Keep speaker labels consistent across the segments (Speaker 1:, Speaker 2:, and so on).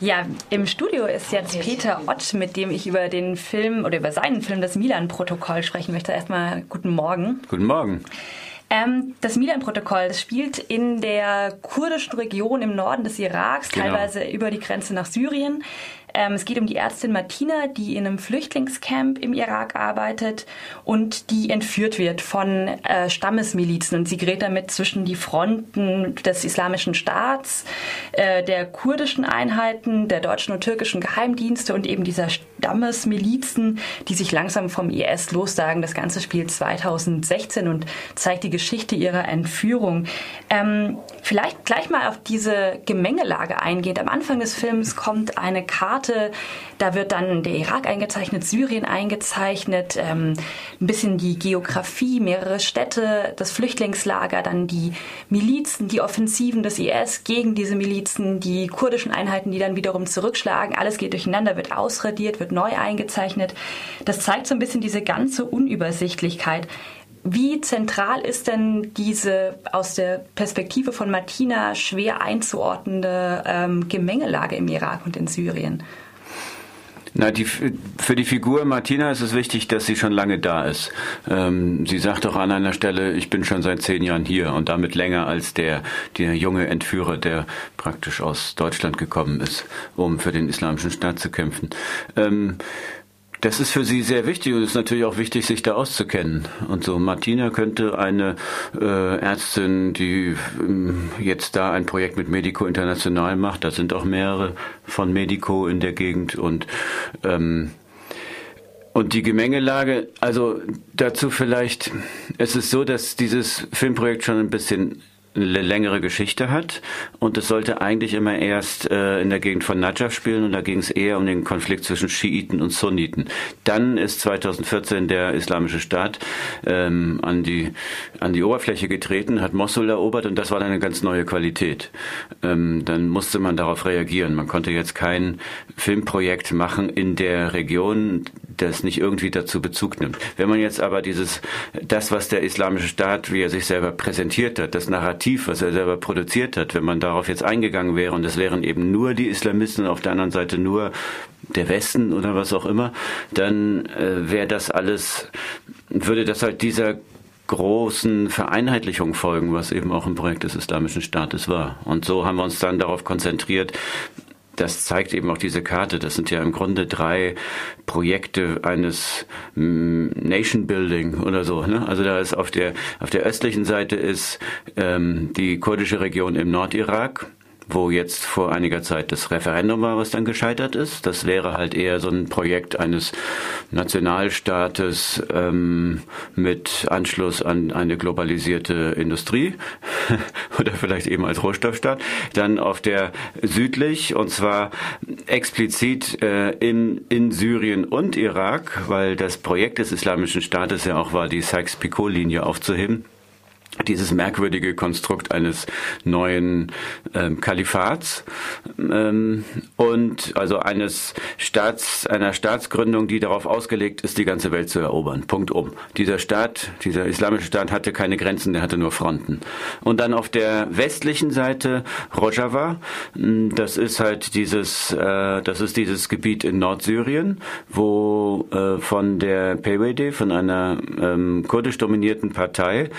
Speaker 1: Ja, im Studio ist jetzt Peter Ott, mit dem ich über den Film oder über seinen Film Das Milan-Protokoll sprechen möchte. Erstmal guten Morgen.
Speaker 2: Guten Morgen.
Speaker 1: Ähm, das Milan-Protokoll, das spielt in der kurdischen Region im Norden des Iraks, genau. teilweise über die Grenze nach Syrien. Ähm, es geht um die Ärztin Martina, die in einem Flüchtlingscamp im Irak arbeitet und die entführt wird von äh, Stammesmilizen. Und sie gerät damit zwischen die Fronten des Islamischen Staats, äh, der kurdischen Einheiten, der deutschen und türkischen Geheimdienste und eben dieser Stammesmilizen, die sich langsam vom IS lossagen. Das Ganze spielt 2016 und zeigt die Geschichte ihrer Entführung. Ähm, vielleicht gleich mal auf diese Gemengelage eingehend. Am Anfang des Films kommt eine Karte. Da wird dann der Irak eingezeichnet, Syrien eingezeichnet, ähm, ein bisschen die Geografie, mehrere Städte, das Flüchtlingslager, dann die Milizen, die Offensiven des IS gegen diese Milizen, die kurdischen Einheiten, die dann wiederum zurückschlagen. Alles geht durcheinander, wird ausradiert, wird neu eingezeichnet. Das zeigt so ein bisschen diese ganze Unübersichtlichkeit. Wie zentral ist denn diese aus der Perspektive von Martina schwer einzuordnende ähm, Gemengelage im Irak und in Syrien?
Speaker 2: Na, die, für die Figur Martina ist es wichtig, dass sie schon lange da ist. Ähm, sie sagt auch an einer Stelle, ich bin schon seit zehn Jahren hier und damit länger als der, der junge Entführer, der praktisch aus Deutschland gekommen ist, um für den Islamischen Staat zu kämpfen. Ähm, das ist für sie sehr wichtig und es ist natürlich auch wichtig, sich da auszukennen. Und so Martina könnte eine äh, Ärztin, die ähm, jetzt da ein Projekt mit Medico International macht, da sind auch mehrere von Medico in der Gegend und ähm, und die Gemengelage, also dazu vielleicht, es ist so, dass dieses Filmprojekt schon ein bisschen eine längere Geschichte hat und es sollte eigentlich immer erst äh, in der Gegend von Najaf spielen und da ging es eher um den Konflikt zwischen Schiiten und Sunniten. Dann ist 2014 der Islamische Staat ähm, an die an die Oberfläche getreten, hat Mosul erobert und das war dann eine ganz neue Qualität. Ähm, dann musste man darauf reagieren. Man konnte jetzt kein Filmprojekt machen in der Region, das nicht irgendwie dazu Bezug nimmt. Wenn man jetzt aber dieses das, was der Islamische Staat, wie er sich selber präsentiert hat, das Narrativ Narrativ, was er selber produziert hat, wenn man darauf jetzt eingegangen wäre und es wären eben nur die Islamisten auf der anderen Seite nur der Westen oder was auch immer, dann äh, wäre das alles, würde das halt dieser großen Vereinheitlichung folgen, was eben auch ein Projekt des Islamischen Staates war. Und so haben wir uns dann darauf konzentriert, das zeigt eben auch diese Karte. Das sind ja im Grunde drei Projekte eines mm, Nation Building oder so. Ne? Also da ist auf der auf der östlichen Seite ist ähm, die kurdische Region im Nordirak wo jetzt vor einiger Zeit das Referendum war, was dann gescheitert ist. Das wäre halt eher so ein Projekt eines Nationalstaates ähm, mit Anschluss an eine globalisierte Industrie oder vielleicht eben als Rohstoffstaat. Dann auf der südlich und zwar explizit äh, in, in Syrien und Irak, weil das Projekt des Islamischen Staates ja auch war, die Sykes-Picot-Linie aufzuheben dieses merkwürdige Konstrukt eines neuen ähm, Kalifats ähm, und also eines Staats, einer Staatsgründung, die darauf ausgelegt ist, die ganze Welt zu erobern. Punkt um. Dieser Staat, dieser islamische Staat hatte keine Grenzen, der hatte nur Fronten. Und dann auf der westlichen Seite Rojava, hm, das ist halt dieses, äh, das ist dieses Gebiet in Nordsyrien, wo äh, von der PWD, von einer ähm, kurdisch dominierten Partei,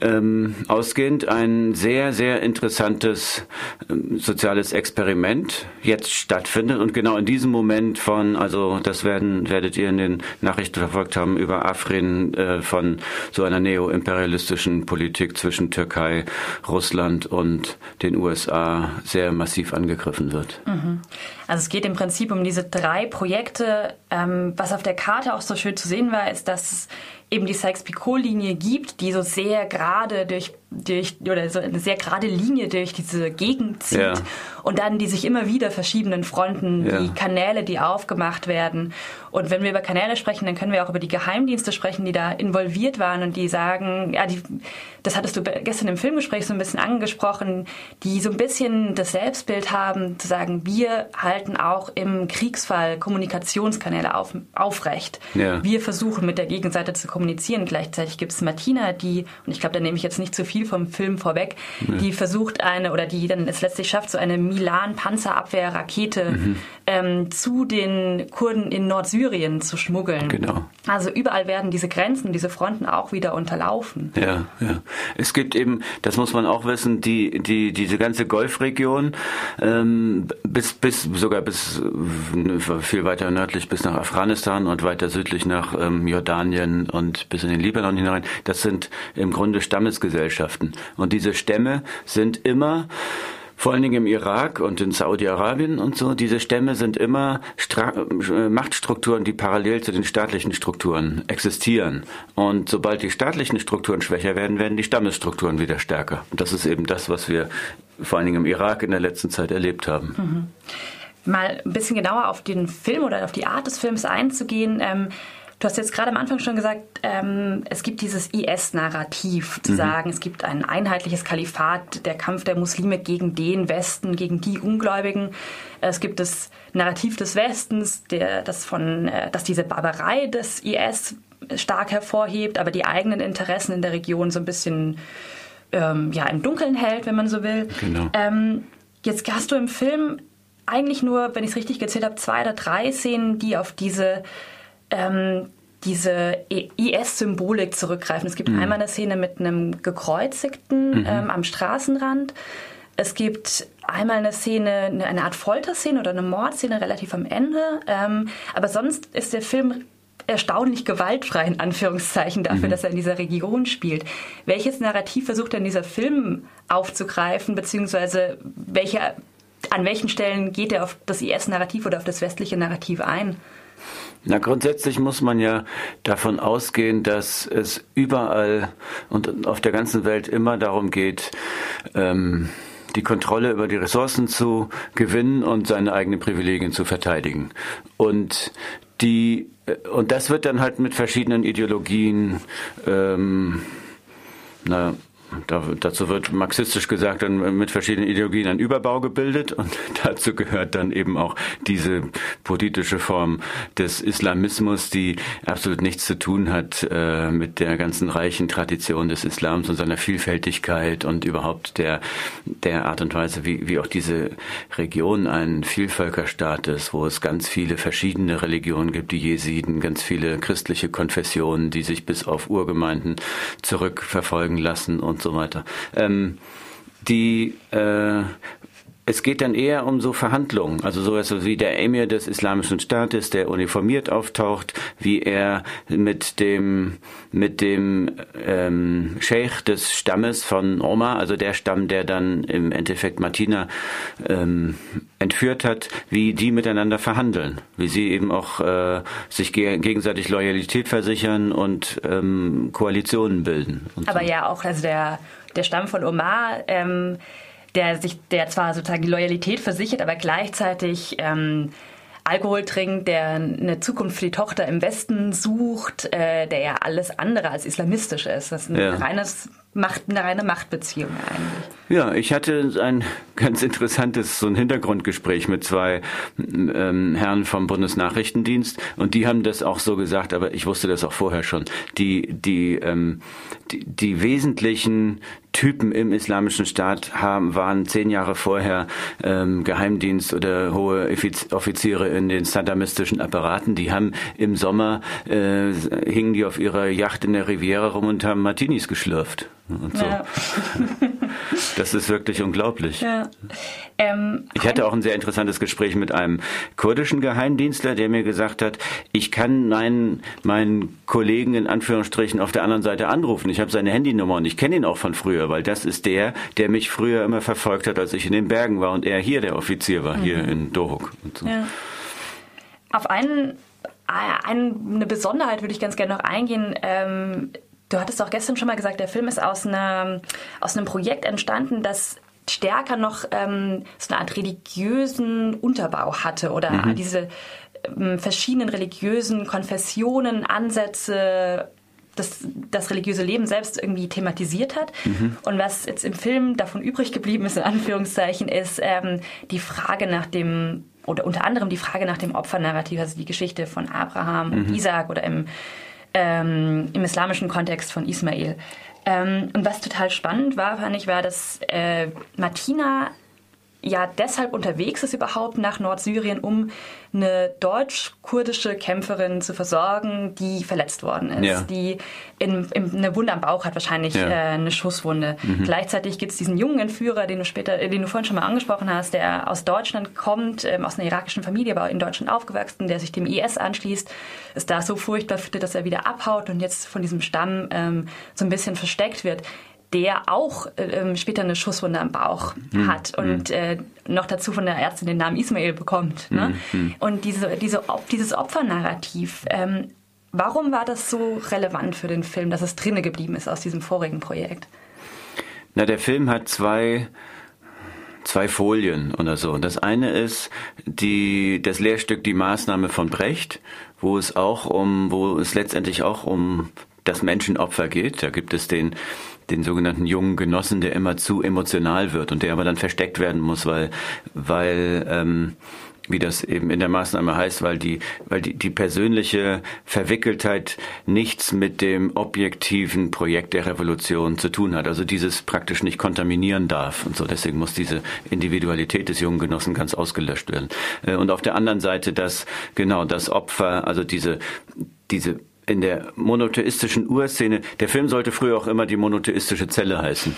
Speaker 2: äh, ähm, ausgehend ein sehr, sehr interessantes ähm, soziales Experiment jetzt stattfindet und genau in diesem Moment von, also das werden, werdet ihr in den Nachrichten verfolgt haben, über Afrin äh, von so einer neoimperialistischen Politik zwischen Türkei, Russland und den USA sehr massiv angegriffen wird.
Speaker 1: Mhm. Also es geht im Prinzip um diese drei Projekte. Ähm, was auf der Karte auch so schön zu sehen war, ist, dass eben die Sykes-Picot-Linie gibt, die so sehr gerade durch durch oder so eine sehr gerade Linie durch diese Gegend zieht ja. und dann die sich immer wieder verschiedenen Fronten, ja. die Kanäle, die aufgemacht werden. Und wenn wir über Kanäle sprechen, dann können wir auch über die Geheimdienste sprechen, die da involviert waren und die sagen, ja, die, das hattest du gestern im Filmgespräch so ein bisschen angesprochen, die so ein bisschen das Selbstbild haben, zu sagen, wir halten auch im Kriegsfall Kommunikationskanäle auf, aufrecht. Ja. Wir versuchen mit der Gegenseite zu kommunizieren. Gleichzeitig gibt es Martina, die, und ich glaube, da nehme ich jetzt nicht zu viel viel vom Film vorweg, ja. die versucht eine oder die dann es letztlich schafft, so eine Milan-Panzerabwehr-Rakete mhm. ähm, zu den Kurden in Nordsyrien zu schmuggeln.
Speaker 2: Genau.
Speaker 1: Also überall werden diese Grenzen, diese Fronten auch wieder unterlaufen.
Speaker 2: Ja, ja. Es gibt eben, das muss man auch wissen, die, die, diese ganze Golfregion ähm, bis, bis sogar bis viel weiter nördlich bis nach Afghanistan und weiter südlich nach ähm, Jordanien und bis in den Libanon hinein. Das sind im Grunde Stammesgesellschaften. Und diese Stämme sind immer vor allen Dingen im Irak und in Saudi-Arabien und so, diese Stämme sind immer Stra äh, Machtstrukturen, die parallel zu den staatlichen Strukturen existieren. Und sobald die staatlichen Strukturen schwächer werden, werden die Stammesstrukturen wieder stärker. Und das ist eben das, was wir vor allen Dingen im Irak in der letzten Zeit erlebt haben.
Speaker 1: Mhm. Mal ein bisschen genauer auf den Film oder auf die Art des Films einzugehen. Ähm Du hast jetzt gerade am Anfang schon gesagt, ähm, es gibt dieses IS-Narrativ, zu mhm. sagen, es gibt ein einheitliches Kalifat, der Kampf der Muslime gegen den Westen, gegen die Ungläubigen. Es gibt das Narrativ des Westens, der, das, von, äh, das diese Barbarei des IS stark hervorhebt, aber die eigenen Interessen in der Region so ein bisschen ähm, ja, im Dunkeln hält, wenn man so will.
Speaker 2: Genau.
Speaker 1: Ähm, jetzt hast du im Film eigentlich nur, wenn ich es richtig gezählt habe, zwei oder drei Szenen, die auf diese ähm, diese IS-Symbolik zurückgreifen. Es gibt mhm. einmal eine Szene mit einem Gekreuzigten mhm. ähm, am Straßenrand. Es gibt einmal eine Szene, eine Art Folterszene oder eine Mordszene relativ am Ende. Ähm, aber sonst ist der Film erstaunlich gewaltfrei in Anführungszeichen dafür, mhm. dass er in dieser Region spielt. Welches Narrativ versucht denn dieser Film aufzugreifen, beziehungsweise welche, an welchen Stellen geht er auf das IS-Narrativ oder auf das westliche Narrativ ein?
Speaker 2: Na, grundsätzlich muss man ja davon ausgehen, dass es überall und auf der ganzen Welt immer darum geht, ähm, die Kontrolle über die Ressourcen zu gewinnen und seine eigenen Privilegien zu verteidigen. Und die äh, und das wird dann halt mit verschiedenen Ideologien ähm, na, da, dazu wird marxistisch gesagt dann mit verschiedenen Ideologien ein Überbau gebildet. Und dazu gehört dann eben auch diese politische Form des Islamismus, die absolut nichts zu tun hat äh, mit der ganzen reichen Tradition des Islams und seiner Vielfältigkeit und überhaupt der, der Art und Weise, wie, wie auch diese Region ein Vielvölkerstaat ist, wo es ganz viele verschiedene Religionen gibt, die Jesiden, ganz viele christliche Konfessionen, die sich bis auf Urgemeinden zurückverfolgen lassen und so weiter. Ähm, die äh, es geht dann eher um so Verhandlungen, also sowas wie der Emir des Islamischen Staates, der uniformiert auftaucht, wie er mit dem mit dem ähm, Sheikh des Stammes von Omar, also der Stamm, der dann im Endeffekt Martina ähm, entführt hat, wie die miteinander verhandeln, wie sie eben auch äh, sich ge gegenseitig Loyalität versichern und ähm, Koalitionen bilden.
Speaker 1: Aber so. ja auch also der der Stamm von Omar. Ähm der sich, der zwar sozusagen die Loyalität versichert, aber gleichzeitig ähm, Alkohol trinkt, der eine Zukunft für die Tochter im Westen sucht, äh, der ja alles andere als islamistisch ist. Das ist ein ja. reines Macht, eine reine Machtbeziehung eigentlich.
Speaker 2: Ja, ich hatte ein ganz interessantes so ein Hintergrundgespräch mit zwei ähm, Herren vom Bundesnachrichtendienst und die haben das auch so gesagt, aber ich wusste das auch vorher schon. Die die ähm, die, die wesentlichen Typen im Islamischen Staat haben, waren zehn Jahre vorher ähm, Geheimdienst oder hohe Offiziere in den saddamistischen Apparaten. Die haben im Sommer äh, hingen die auf ihrer Yacht in der Riviera rum und haben Martinis geschlürft. Und so. Ja. das ist wirklich unglaublich. Ja. Ähm, ich hatte auch ein sehr interessantes Gespräch mit einem kurdischen Geheimdienstler, der mir gesagt hat, ich kann meinen, meinen Kollegen in Anführungsstrichen auf der anderen Seite anrufen. Ich habe seine Handynummer und ich kenne ihn auch von früher, weil das ist der, der mich früher immer verfolgt hat, als ich in den Bergen war und er hier der Offizier war, mhm. hier in Dohuk. So. Ja.
Speaker 1: Auf einen eine Besonderheit würde ich ganz gerne noch eingehen. Ähm, Du hattest auch gestern schon mal gesagt, der Film ist aus, einer, aus einem Projekt entstanden, das stärker noch ähm, so eine Art religiösen Unterbau hatte oder mhm. diese ähm, verschiedenen religiösen Konfessionen, Ansätze, das, das religiöse Leben selbst irgendwie thematisiert hat. Mhm. Und was jetzt im Film davon übrig geblieben ist, in Anführungszeichen, ist ähm, die Frage nach dem, oder unter anderem die Frage nach dem Opfernarrativ, also die Geschichte von Abraham und mhm. Isaac oder im ähm, im islamischen Kontext von Ismail. Ähm, und was total spannend war, fand ich, war, dass äh, Martina ja deshalb unterwegs ist überhaupt nach Nordsyrien, um eine deutsch-kurdische Kämpferin zu versorgen, die verletzt worden ist, ja. die in, in, eine Wunde am Bauch hat, wahrscheinlich ja. äh, eine Schusswunde. Mhm. Gleichzeitig gibt es diesen jungen Entführer, den du später, den du vorhin schon mal angesprochen hast, der aus Deutschland kommt, ähm, aus einer irakischen Familie, aber in Deutschland aufgewachsen, der sich dem IS anschließt, ist da so furchtbar, dass er wieder abhaut und jetzt von diesem Stamm ähm, so ein bisschen versteckt wird der auch äh, ähm, später eine Schusswunde am Bauch mhm. hat und mhm. äh, noch dazu von der Ärztin den Namen Ismail bekommt. Ne? Mhm. Und diese, diese, dieses Opfernarrativ, ähm, warum war das so relevant für den Film, dass es drinne geblieben ist aus diesem vorigen Projekt?
Speaker 2: Na, der Film hat zwei zwei Folien oder so. Das eine ist die, das Lehrstück Die Maßnahme von Brecht, wo es auch um, wo es letztendlich auch um das Menschenopfer geht. Da gibt es den den sogenannten jungen Genossen, der immer zu emotional wird und der aber dann versteckt werden muss, weil, weil ähm, wie das eben in der Maßnahme heißt, weil die, weil die, die persönliche Verwickeltheit nichts mit dem objektiven Projekt der Revolution zu tun hat. Also dieses praktisch nicht kontaminieren darf und so. Deswegen muss diese Individualität des jungen Genossen ganz ausgelöscht werden. Äh, und auf der anderen Seite das, genau, das Opfer, also diese, diese in der monotheistischen Urszene, der Film sollte früher auch immer die monotheistische Zelle heißen.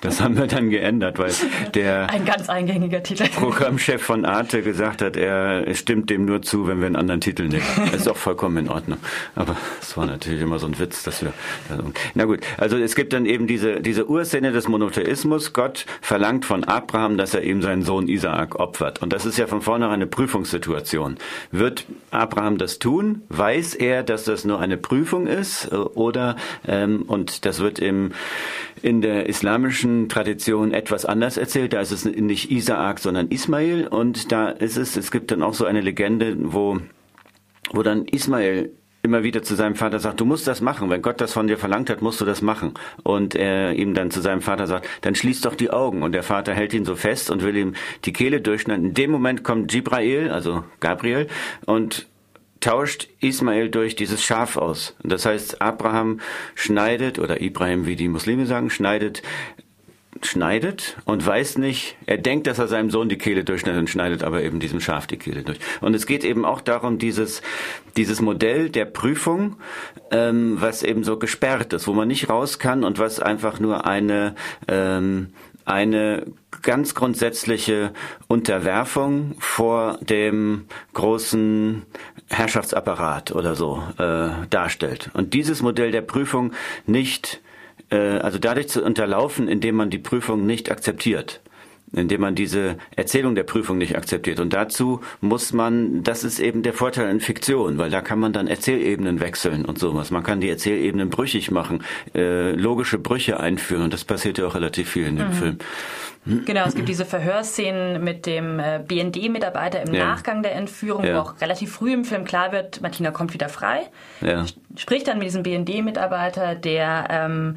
Speaker 2: Das haben wir dann geändert, weil der
Speaker 1: ein ganz eingängiger Titel.
Speaker 2: Programmchef von Arte gesagt hat, er stimmt dem nur zu, wenn wir einen anderen Titel nehmen. Das ist auch vollkommen in Ordnung. Aber es war natürlich immer so ein Witz, dass wir. Na gut, also es gibt dann eben diese diese Urszene des Monotheismus. Gott verlangt von Abraham, dass er ihm seinen Sohn Isaak opfert, und das ist ja von vornherein eine Prüfungssituation. Wird Abraham das tun? Weiß er, dass das nur eine Prüfung ist, oder ähm, und das wird im in der islamischen Tradition etwas anders erzählt. Da ist es nicht Isaak, sondern Ismail. Und da ist es, es gibt dann auch so eine Legende, wo, wo dann Ismail immer wieder zu seinem Vater sagt, du musst das machen. Wenn Gott das von dir verlangt hat, musst du das machen. Und er ihm dann zu seinem Vater sagt, dann schließ doch die Augen. Und der Vater hält ihn so fest und will ihm die Kehle durchschneiden. In dem Moment kommt Jibrael, also Gabriel, und tauscht Ismael durch dieses Schaf aus. Das heißt, Abraham schneidet, oder Ibrahim, wie die Muslime sagen, schneidet schneidet und weiß nicht, er denkt, dass er seinem Sohn die Kehle durchschneidet und schneidet aber eben diesem Schaf die Kehle durch. Und es geht eben auch darum, dieses, dieses Modell der Prüfung, ähm, was eben so gesperrt ist, wo man nicht raus kann und was einfach nur eine, ähm, eine ganz grundsätzliche Unterwerfung vor dem großen Herrschaftsapparat oder so äh, darstellt. Und dieses Modell der Prüfung nicht, also dadurch zu unterlaufen, indem man die Prüfung nicht akzeptiert indem man diese Erzählung der Prüfung nicht akzeptiert. Und dazu muss man, das ist eben der Vorteil in Fiktion, weil da kann man dann Erzählebenen wechseln und sowas. Man kann die Erzählebenen brüchig machen, äh, logische Brüche einführen. Und das passiert ja auch relativ viel in dem mhm. Film.
Speaker 1: Genau, es gibt diese Verhörszenen mit dem äh, BND-Mitarbeiter im ja. Nachgang der Entführung, ja. wo auch relativ früh im Film klar wird, Martina kommt wieder frei. Ja. Spricht dann mit diesem BND-Mitarbeiter, der ähm,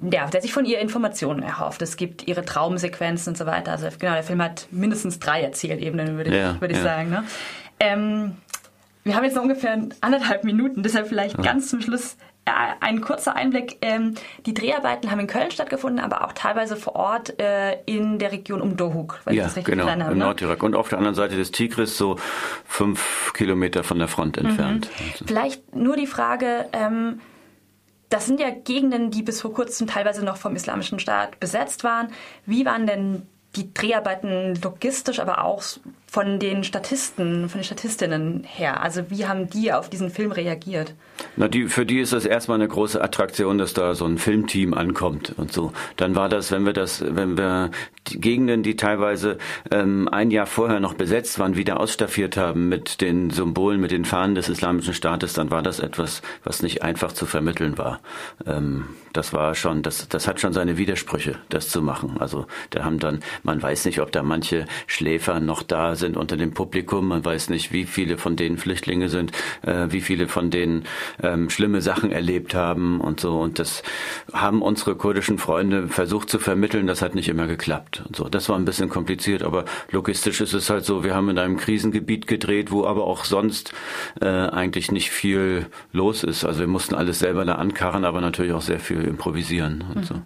Speaker 1: der, der sich von ihr Informationen erhofft. Es gibt ihre Traumsequenzen und so weiter. Also genau, der Film hat mindestens drei Erzählebenen, würde ja, ich, würd ich ja. sagen. Ne? Ähm, wir haben jetzt noch ungefähr anderthalb Minuten, deshalb vielleicht ja. ganz zum Schluss äh, ein kurzer Einblick. Ähm, die Dreharbeiten haben in Köln stattgefunden, aber auch teilweise vor Ort äh, in der Region um Dohuk,
Speaker 2: weil ja, ich das richtig genau, habe, im ne? Nordirak. Und auf der anderen Seite des Tigris, so fünf Kilometer von der Front entfernt.
Speaker 1: Mhm. Vielleicht nur die Frage, ähm, das sind ja Gegenden, die bis vor kurzem teilweise noch vom Islamischen Staat besetzt waren. Wie waren denn die Dreharbeiten logistisch, aber auch von den Statisten, von den Statistinnen her? Also wie haben die auf diesen Film reagiert?
Speaker 2: Na, die, für die ist das erstmal eine große Attraktion, dass da so ein Filmteam ankommt und so. Dann war das, wenn wir das, wenn wir die Gegenden, die teilweise ähm, ein Jahr vorher noch besetzt waren, wieder ausstaffiert haben mit den Symbolen, mit den Fahnen des Islamischen Staates, dann war das etwas, was nicht einfach zu vermitteln war. Ähm, das war schon, das, das hat schon seine Widersprüche, das zu machen. Also da haben dann, man weiß nicht, ob da manche Schläfer noch da sind sind unter dem Publikum. Man weiß nicht, wie viele von denen Flüchtlinge sind, äh, wie viele von denen ähm, schlimme Sachen erlebt haben und so. Und das haben unsere kurdischen Freunde versucht zu vermitteln. Das hat nicht immer geklappt. Und so, das war ein bisschen kompliziert, aber logistisch ist es halt so. Wir haben in einem Krisengebiet gedreht, wo aber auch sonst äh, eigentlich nicht viel los ist. Also wir mussten alles selber da ankarren, aber natürlich auch sehr viel improvisieren und so.